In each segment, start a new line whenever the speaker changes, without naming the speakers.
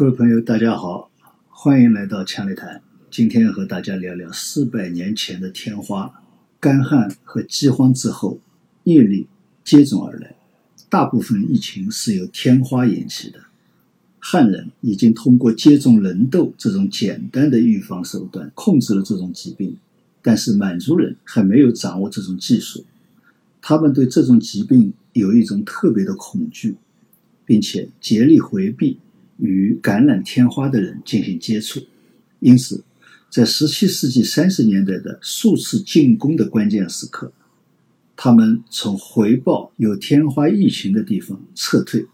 各位朋友，大家好，欢迎来到强力谈。今天和大家聊聊四百年前的天花。干旱和饥荒之后，疫力接踵而来，大部分疫情是由天花引起的。汉人已经通过接种人痘这种简单的预防手段控制了这种疾病，但是满族人还没有掌握这种技术，他们对这种疾病有一种特别的恐惧，并且竭力回避。与感染天花的人进行接触，因此，在17世纪30年代的数次进攻的关键时刻，他们从回报有天花疫情的地方撤退。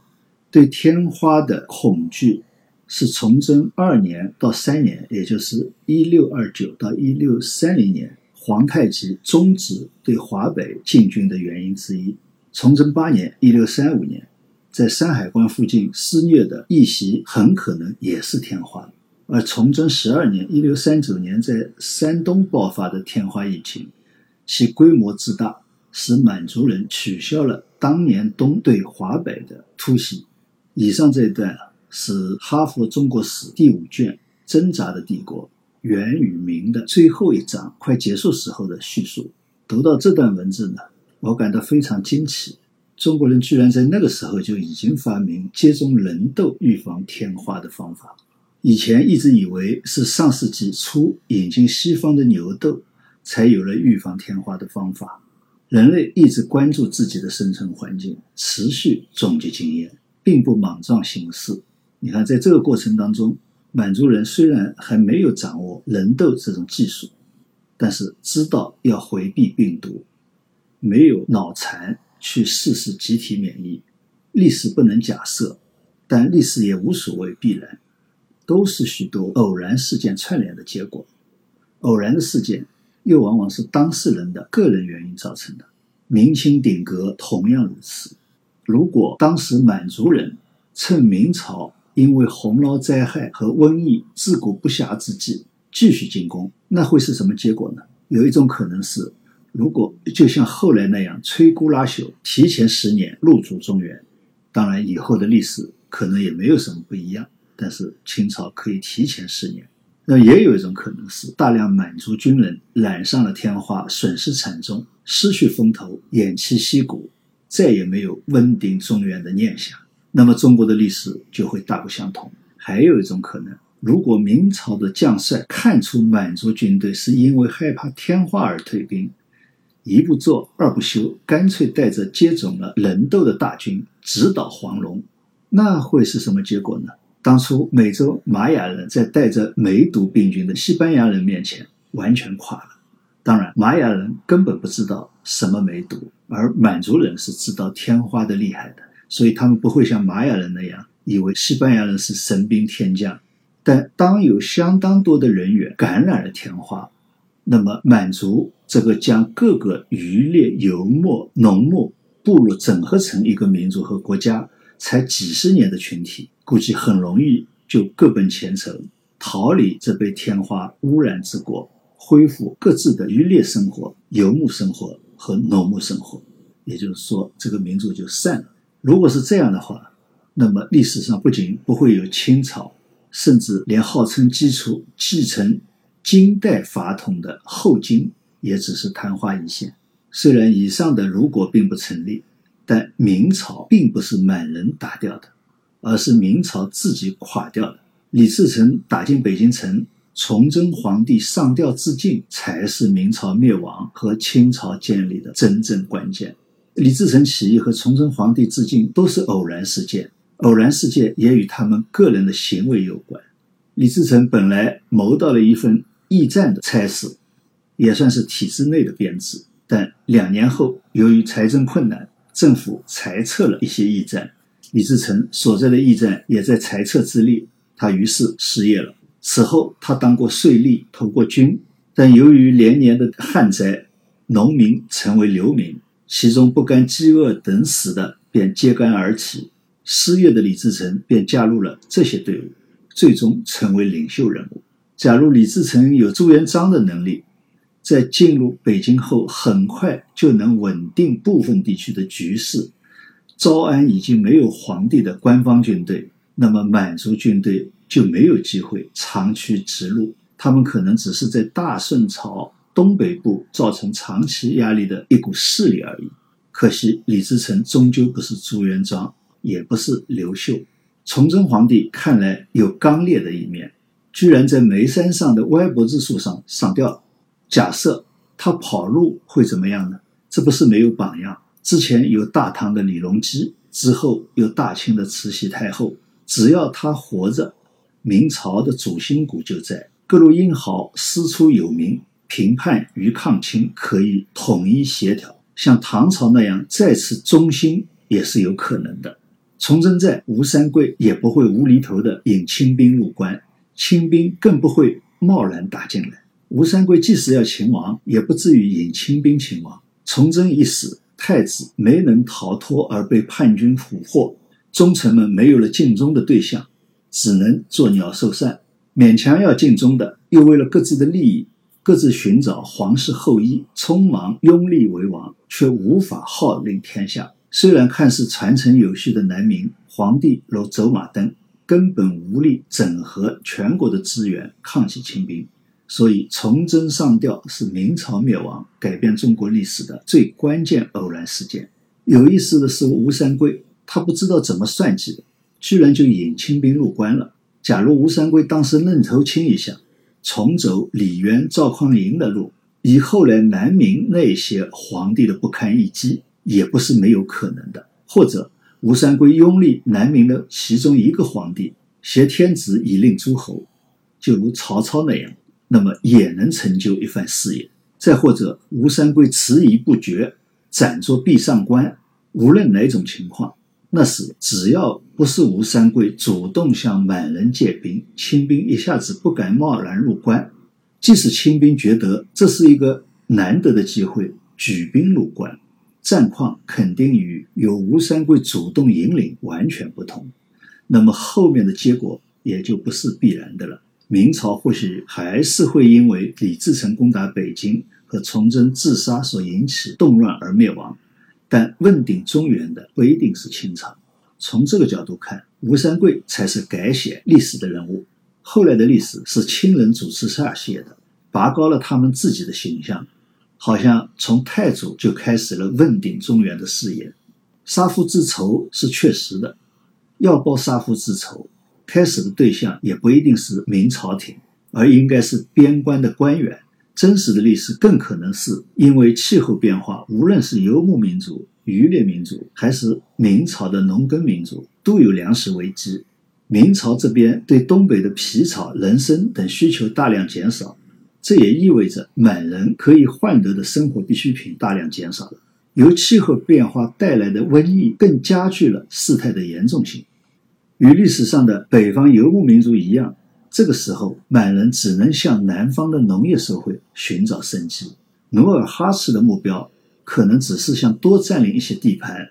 对天花的恐惧是崇祯二年到三年，也就是1629到1630年，皇太极终止对华北进军的原因之一。崇祯八年1635年。在山海关附近肆虐的疫袭很可能也是天花，而崇祯十二年（一六三九年）在山东爆发的天花疫情，其规模之大，使满族人取消了当年东对华北的突袭。以上这一段是哈佛中国史第五卷《挣扎的帝国：元与明》的最后一章快结束时候的叙述。读到这段文字呢，我感到非常惊奇。中国人居然在那个时候就已经发明接种人痘预防天花的方法。以前一直以为是上世纪初引进西方的牛痘，才有了预防天花的方法。人类一直关注自己的生存环境，持续总结经验，并不莽撞行事。你看，在这个过程当中，满族人虽然还没有掌握人痘这种技术，但是知道要回避病毒，没有脑残。去试试集体免疫，历史不能假设，但历史也无所谓必然，都是许多偶然事件串联的结果。偶然的事件又往往是当事人的个人原因造成的。明清鼎革同样如此。如果当时满族人趁明朝因为洪涝灾害和瘟疫自顾不暇之际继续进攻，那会是什么结果呢？有一种可能是。如果就像后来那样摧枯拉朽，提前十年入主中原，当然以后的历史可能也没有什么不一样。但是清朝可以提前十年，那也有一种可能是大量满族军人染上了天花，损失惨重，失去风头，偃旗息鼓，再也没有稳定中原的念想。那么中国的历史就会大不相同。还有一种可能，如果明朝的将帅看出满族军队是因为害怕天花而退兵。一不做二不休，干脆带着接种了人痘的大军直捣黄龙，那会是什么结果呢？当初美洲玛雅人在带着梅毒病菌的西班牙人面前完全垮了。当然，玛雅人根本不知道什么梅毒，而满族人是知道天花的厉害的，所以他们不会像玛雅人那样以为西班牙人是神兵天将。但当有相当多的人员感染了天花，那么满族。这个将各个渔猎、游牧、农牧部落整合成一个民族和国家，才几十年的群体，估计很容易就各奔前程，逃离这被天花污染之国，恢复各自的渔猎生活、游牧生活和农牧生活。也就是说，这个民族就散了。如果是这样的话，那么历史上不仅不会有清朝，甚至连号称基础继承金代法统的后金。也只是昙花一现。虽然以上的如果并不成立，但明朝并不是满人打掉的，而是明朝自己垮掉的。李自成打进北京城，崇祯皇帝上吊自尽，才是明朝灭亡和清朝建立的真正关键。李自成起义和崇祯皇帝自尽都是偶然事件，偶然事件也与他们个人的行为有关。李自成本来谋到了一份驿站的差事。也算是体制内的编制，但两年后，由于财政困难，政府裁撤了一些驿站，李自成所在的驿站也在裁撤之列，他于是失业了。此后，他当过税吏，投过军，但由于连年的旱灾，农民成为流民，其中不甘饥饿等死的便揭竿而起，失业的李自成便加入了这些队伍，最终成为领袖人物。假如李自成有朱元璋的能力，在进入北京后，很快就能稳定部分地区的局势，招安已经没有皇帝的官方军队，那么满族军队就没有机会长驱直入，他们可能只是在大顺朝东北部造成长期压力的一股势力而已。可惜李自成终究不是朱元璋，也不是刘秀。崇祯皇帝看来有刚烈的一面，居然在眉山上的歪脖子树上上吊。假设他跑路会怎么样呢？这不是没有榜样。之前有大唐的李隆基，之后有大清的慈禧太后。只要他活着，明朝的主心骨就在。各路英豪师出有名，评判与抗清可以统一协调。像唐朝那样再次中兴也是有可能的。崇祯在，吴三桂也不会无厘头的引清兵入关，清兵更不会贸然打进来。吴三桂即使要擒王，也不至于引清兵擒王。崇祯一死，太子没能逃脱而被叛军俘获，忠臣们没有了尽忠的对象，只能做鸟兽散。勉强要尽忠的，又为了各自的利益，各自寻找皇室后裔，匆忙拥立为王，却无法号令天下。虽然看似传承有序的南明皇帝如走马灯，根本无力整合全国的资源抗击清兵。所以，崇祯上吊是明朝灭亡、改变中国历史的最关键偶然事件。有意思的是，吴三桂他不知道怎么算计的，居然就引清兵入关了。假如吴三桂当时愣头青一下，重走李渊、赵匡胤的路，以后来南明那些皇帝的不堪一击，也不是没有可能的。或者，吴三桂拥立南明的其中一个皇帝，挟天子以令诸侯，就如曹操那样。那么也能成就一番事业。再或者，吴三桂迟疑不决，暂作壁上观。无论哪种情况，那时只要不是吴三桂主动向满人借兵，清兵一下子不敢贸然入关。即使清兵觉得这是一个难得的机会，举兵入关，战况肯定与由吴三桂主动引领完全不同。那么后面的结果也就不是必然的了。明朝或许还是会因为李自成攻打北京和崇祯自杀所引起动乱而灭亡，但问鼎中原的不一定是清朝。从这个角度看，吴三桂才是改写历史的人物。后来的历史是清人主持下写的，拔高了他们自己的形象，好像从太祖就开始了问鼎中原的事业。杀父之仇是确实的，要报杀父之仇。开始的对象也不一定是明朝廷，而应该是边关的官员。真实的历史更可能是因为气候变化，无论是游牧民族、渔猎民族，还是明朝的农耕民族，都有粮食危机。明朝这边对东北的皮草、人参等需求大量减少，这也意味着满人可以换得的生活必需品大量减少了。由气候变化带来的瘟疫更加剧了事态的严重性。与历史上的北方游牧民族一样，这个时候满人只能向南方的农业社会寻找生机。努尔哈赤的目标可能只是想多占领一些地盘，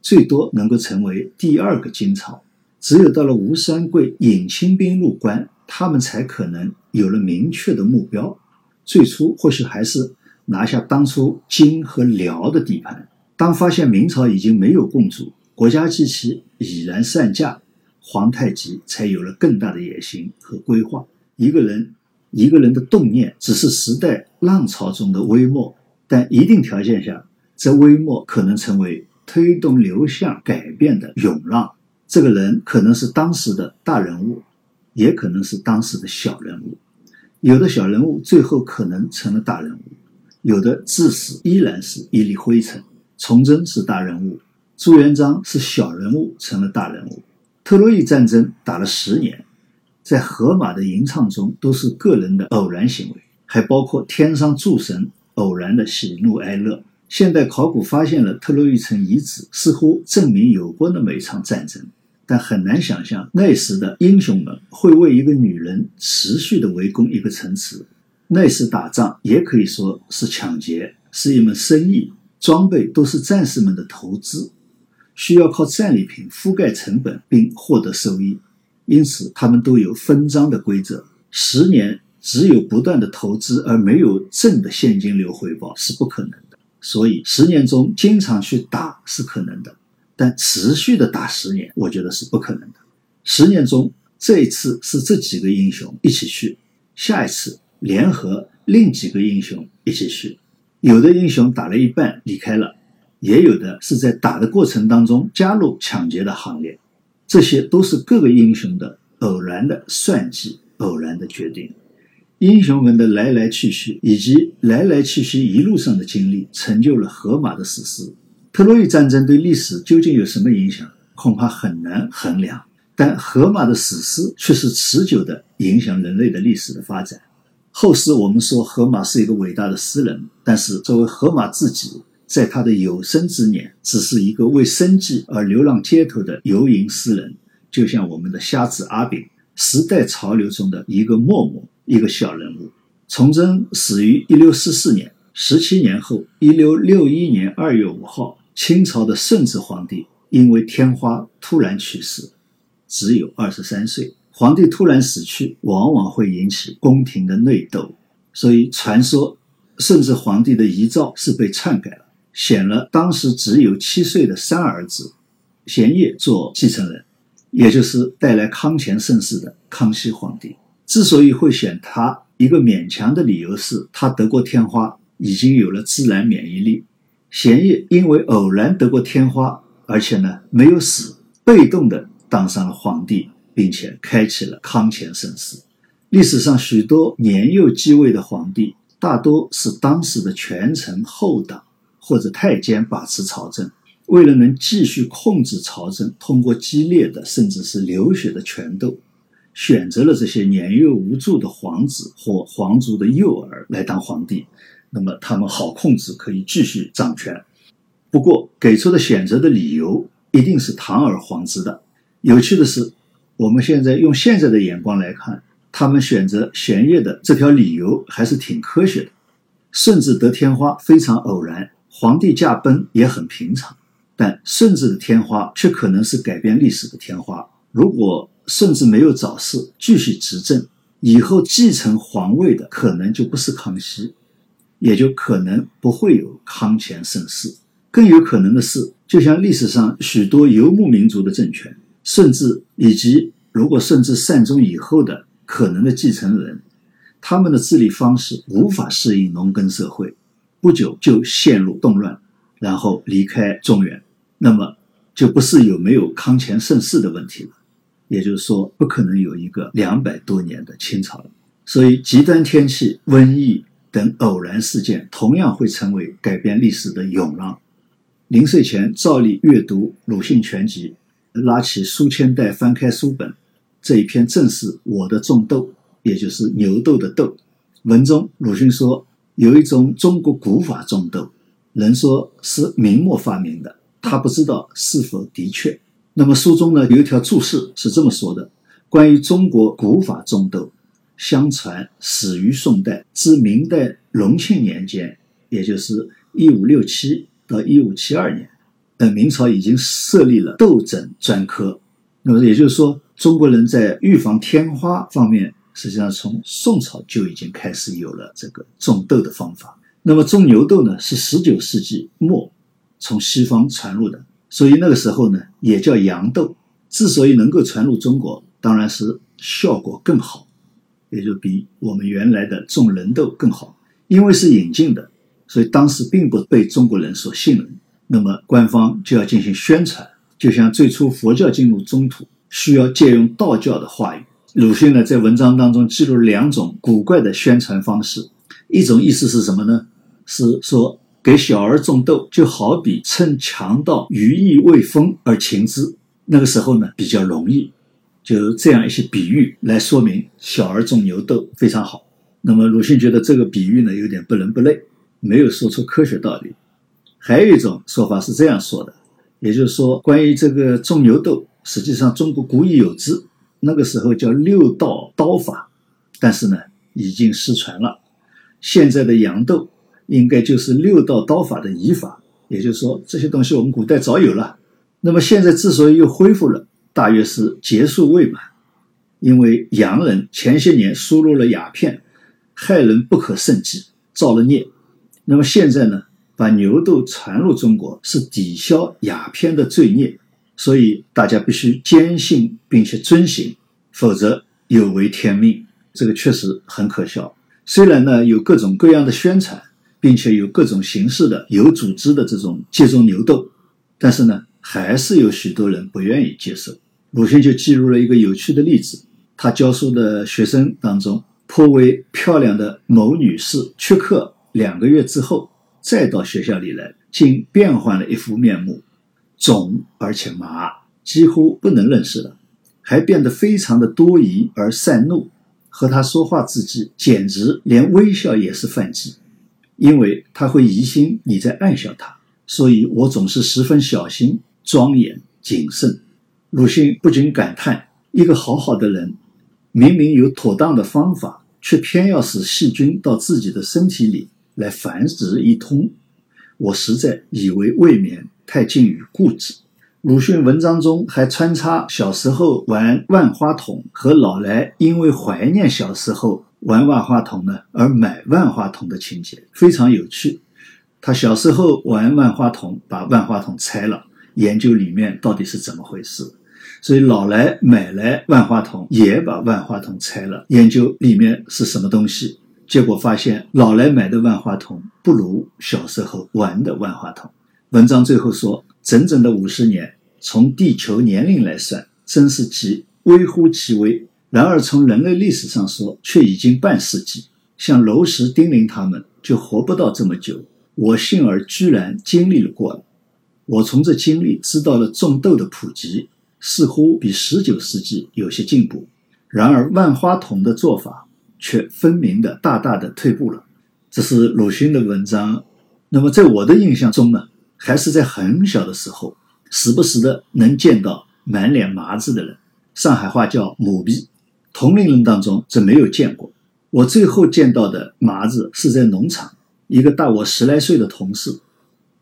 最多能够成为第二个金朝。只有到了吴三桂引清兵入关，他们才可能有了明确的目标。最初或许还是拿下当初金和辽的地盘。当发现明朝已经没有共主，国家机器已然散架。皇太极才有了更大的野心和规划。一个人，一个人的动念只是时代浪潮中的微末，但一定条件下，这微末可能成为推动流向改变的涌浪。这个人可能是当时的大人物，也可能是当时的小人物。有的小人物最后可能成了大人物，有的至死依然是一粒灰尘。崇祯是大人物，朱元璋是小人物，成了大人物。特洛伊战争打了十年，在荷马的吟唱中都是个人的偶然行为，还包括天上诸神偶然的喜怒哀乐。现代考古发现了特洛伊城遗址，似乎证明有过那么一场战争，但很难想象那时的英雄们会为一个女人持续的围攻一个城池。那时打仗也可以说是抢劫，是一门生意，装备都是战士们的投资。需要靠战利品覆盖成本并获得收益，因此他们都有分赃的规则。十年只有不断的投资而没有正的现金流回报是不可能的。所以十年中经常去打是可能的，但持续的打十年，我觉得是不可能的。十年中这一次是这几个英雄一起去，下一次联合另几个英雄一起去。有的英雄打了一半离开了，也有的是在打的过程当中加入抢劫的行列。这些都是各个英雄的偶然的算计、偶然的决定。英雄们的来来去去，以及来来去去一路上的经历，成就了荷马的史诗。特洛伊战争对历史究竟有什么影响？恐怕很难衡量。但荷马的史诗却是持久的影响人类的历史的发展。后世我们说荷马是一个伟大的诗人，但是作为荷马自己，在他的有生之年，只是一个为生计而流浪街头的游吟诗人，就像我们的瞎子阿炳，时代潮流中的一个默默。一个小人物，崇祯死于一六四四年，十七年后，一六六一年二月五号，清朝的顺治皇帝因为天花突然去世，只有二十三岁。皇帝突然死去，往往会引起宫廷的内斗，所以传说顺治皇帝的遗诏是被篡改了，选了当时只有七岁的三儿子贤业做继承人，也就是带来康乾盛世的康熙皇帝。之所以会选他，一个勉强的理由是他得过天花，已经有了自然免疫力。贤业因为偶然得过天花，而且呢没有死，被动的当上了皇帝，并且开启了康乾盛世。历史上许多年幼继位的皇帝，大多是当时的权臣后党或者太监把持朝政，为了能继续控制朝政，通过激烈的甚至是流血的权斗。选择了这些年幼无助的皇子或皇族的幼儿来当皇帝，那么他们好控制，可以继续掌权。不过给出的选择的理由一定是堂而皇之的。有趣的是，我们现在用现在的眼光来看，他们选择玄烨的这条理由还是挺科学的。顺治得天花非常偶然，皇帝驾崩也很平常，但顺治的天花却可能是改变历史的天花。如果顺治没有早逝，继续执政，以后继承皇位的可能就不是康熙，也就可能不会有康乾盛世。更有可能的是，就像历史上许多游牧民族的政权，甚至以及如果甚至善终以后的可能的继承人，他们的治理方式无法适应农耕社会，不久就陷入动乱，然后离开中原，那么就不是有没有康乾盛世的问题了。也就是说，不可能有一个两百多年的清朝了。所以，极端天气、瘟疫等偶然事件同样会成为改变历史的涌浪。临睡前照例阅读《鲁迅全集》，拉起书签袋，翻开书本，这一篇正是我的种豆，也就是牛豆的豆。文中，鲁迅说有一种中国古法种豆，人说是明末发明的，他不知道是否的确。那么书中呢有一条注释是这么说的：关于中国古法种豆，相传始于宋代，至明代隆庆年间，也就是一五六七到一五七二年，呃，明朝已经设立了豆诊专科。那么也就是说，中国人在预防天花方面，实际上从宋朝就已经开始有了这个种豆的方法。那么种牛豆呢，是十九世纪末从西方传入的。所以那个时候呢，也叫洋痘。之所以能够传入中国，当然是效果更好，也就比我们原来的种人豆更好。因为是引进的，所以当时并不被中国人所信任。那么官方就要进行宣传，就像最初佛教进入中土，需要借用道教的话语。鲁迅呢，在文章当中记录了两种古怪的宣传方式。一种意思是什么呢？是说。给小儿种豆，就好比趁强盗羽翼未丰而擒之。那个时候呢，比较容易，就这样一些比喻来说明小儿种牛豆非常好。那么鲁迅觉得这个比喻呢，有点不伦不类，没有说出科学道理。还有一种说法是这样说的，也就是说，关于这个种牛豆，实际上中国古已有之，那个时候叫六道刀法，但是呢，已经失传了。现在的洋豆。应该就是六道刀法的移法，也就是说这些东西我们古代早有了。那么现在之所以又恢复了，大约是结束未满，因为洋人前些年输入了鸦片，害人不可胜计，造了孽。那么现在呢，把牛痘传入中国是抵消鸦片的罪孽，所以大家必须坚信并且遵循，否则有违天命。这个确实很可笑。虽然呢有各种各样的宣传，并且有各种形式的有组织的这种接种牛痘，但是呢还是有许多人不愿意接受。鲁迅就记录了一个有趣的例子：他教书的学生当中，颇为漂亮的某女士缺课两个月之后，再到学校里来，竟变换了一副面目，肿而且麻，几乎不能认识了，还变得非常的多疑而善怒，和他说话之际，简直连微笑也是犯忌，因为他会疑心你在暗笑他，所以我总是十分小心、庄严、谨慎。鲁迅不禁感叹：一个好好的人，明明有妥当的方法，却偏要使细菌到自己的身体里来繁殖一通。我实在以为未免太近于固执。鲁迅文章中还穿插小时候玩万花筒和老来因为怀念小时候玩万花筒呢而买万花筒的情节，非常有趣。他小时候玩万花筒，把万花筒拆了，研究里面到底是怎么回事。所以老来买来万花筒，也把万花筒拆了，研究里面是什么东西。结果发现，老来买的万花筒不如小时候玩的万花筒。文章最后说，整整的五十年，从地球年龄来算，真是极微乎其微。然而从人类历史上说，却已经半世纪。像楼石丁玲他们就活不到这么久，我幸而居然经历了过了。我从这经历知道了种豆的普及。似乎比十九世纪有些进步，然而万花筒的做法却分明的大大的退步了。这是鲁迅的文章。那么在我的印象中呢，还是在很小的时候，时不时的能见到满脸麻子的人，上海话叫“母逼”。同龄人当中则没有见过。我最后见到的麻子是在农场，一个大我十来岁的同事，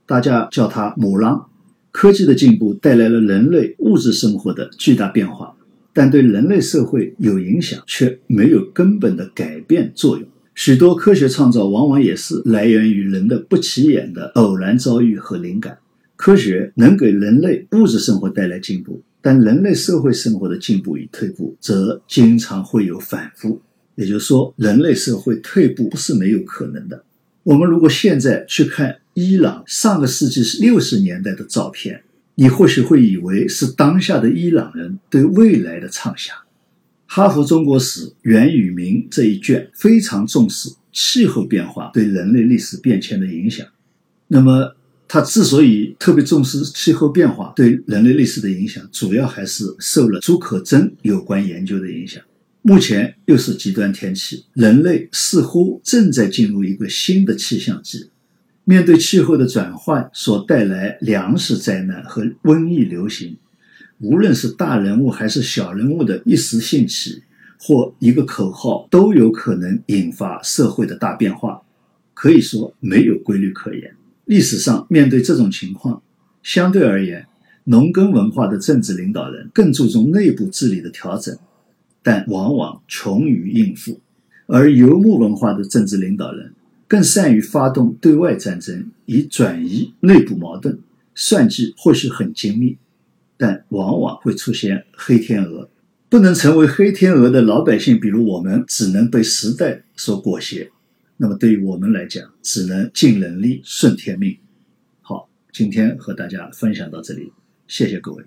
大家叫它母狼。科技的进步带来了人类物质生活的巨大变化，但对人类社会有影响却没有根本的改变作用。许多科学创造往往也是来源于人的不起眼的偶然遭遇和灵感。科学能给人类物质生活带来进步，但人类社会生活的进步与退步则经常会有反复。也就是说，人类社会退步不是没有可能的。我们如果现在去看。伊朗上个世纪是六十年代的照片，你或许会以为是当下的伊朗人对未来的畅想。哈佛中国史袁宇明这一卷非常重视气候变化对人类历史变迁的影响。那么，他之所以特别重视气候变化对人类历史的影响，主要还是受了朱可桢有关研究的影响。目前又是极端天气，人类似乎正在进入一个新的气象季。面对气候的转换所带来粮食灾难和瘟疫流行，无论是大人物还是小人物的一时兴起或一个口号，都有可能引发社会的大变化。可以说没有规律可言。历史上面对这种情况，相对而言，农耕文化的政治领导人更注重内部治理的调整，但往往穷于应付；而游牧文化的政治领导人。更善于发动对外战争，以转移内部矛盾。算计或许很精密，但往往会出现黑天鹅。不能成为黑天鹅的老百姓，比如我们，只能被时代所裹挟。那么对于我们来讲，只能尽人力，顺天命。好，今天和大家分享到这里，谢谢各位。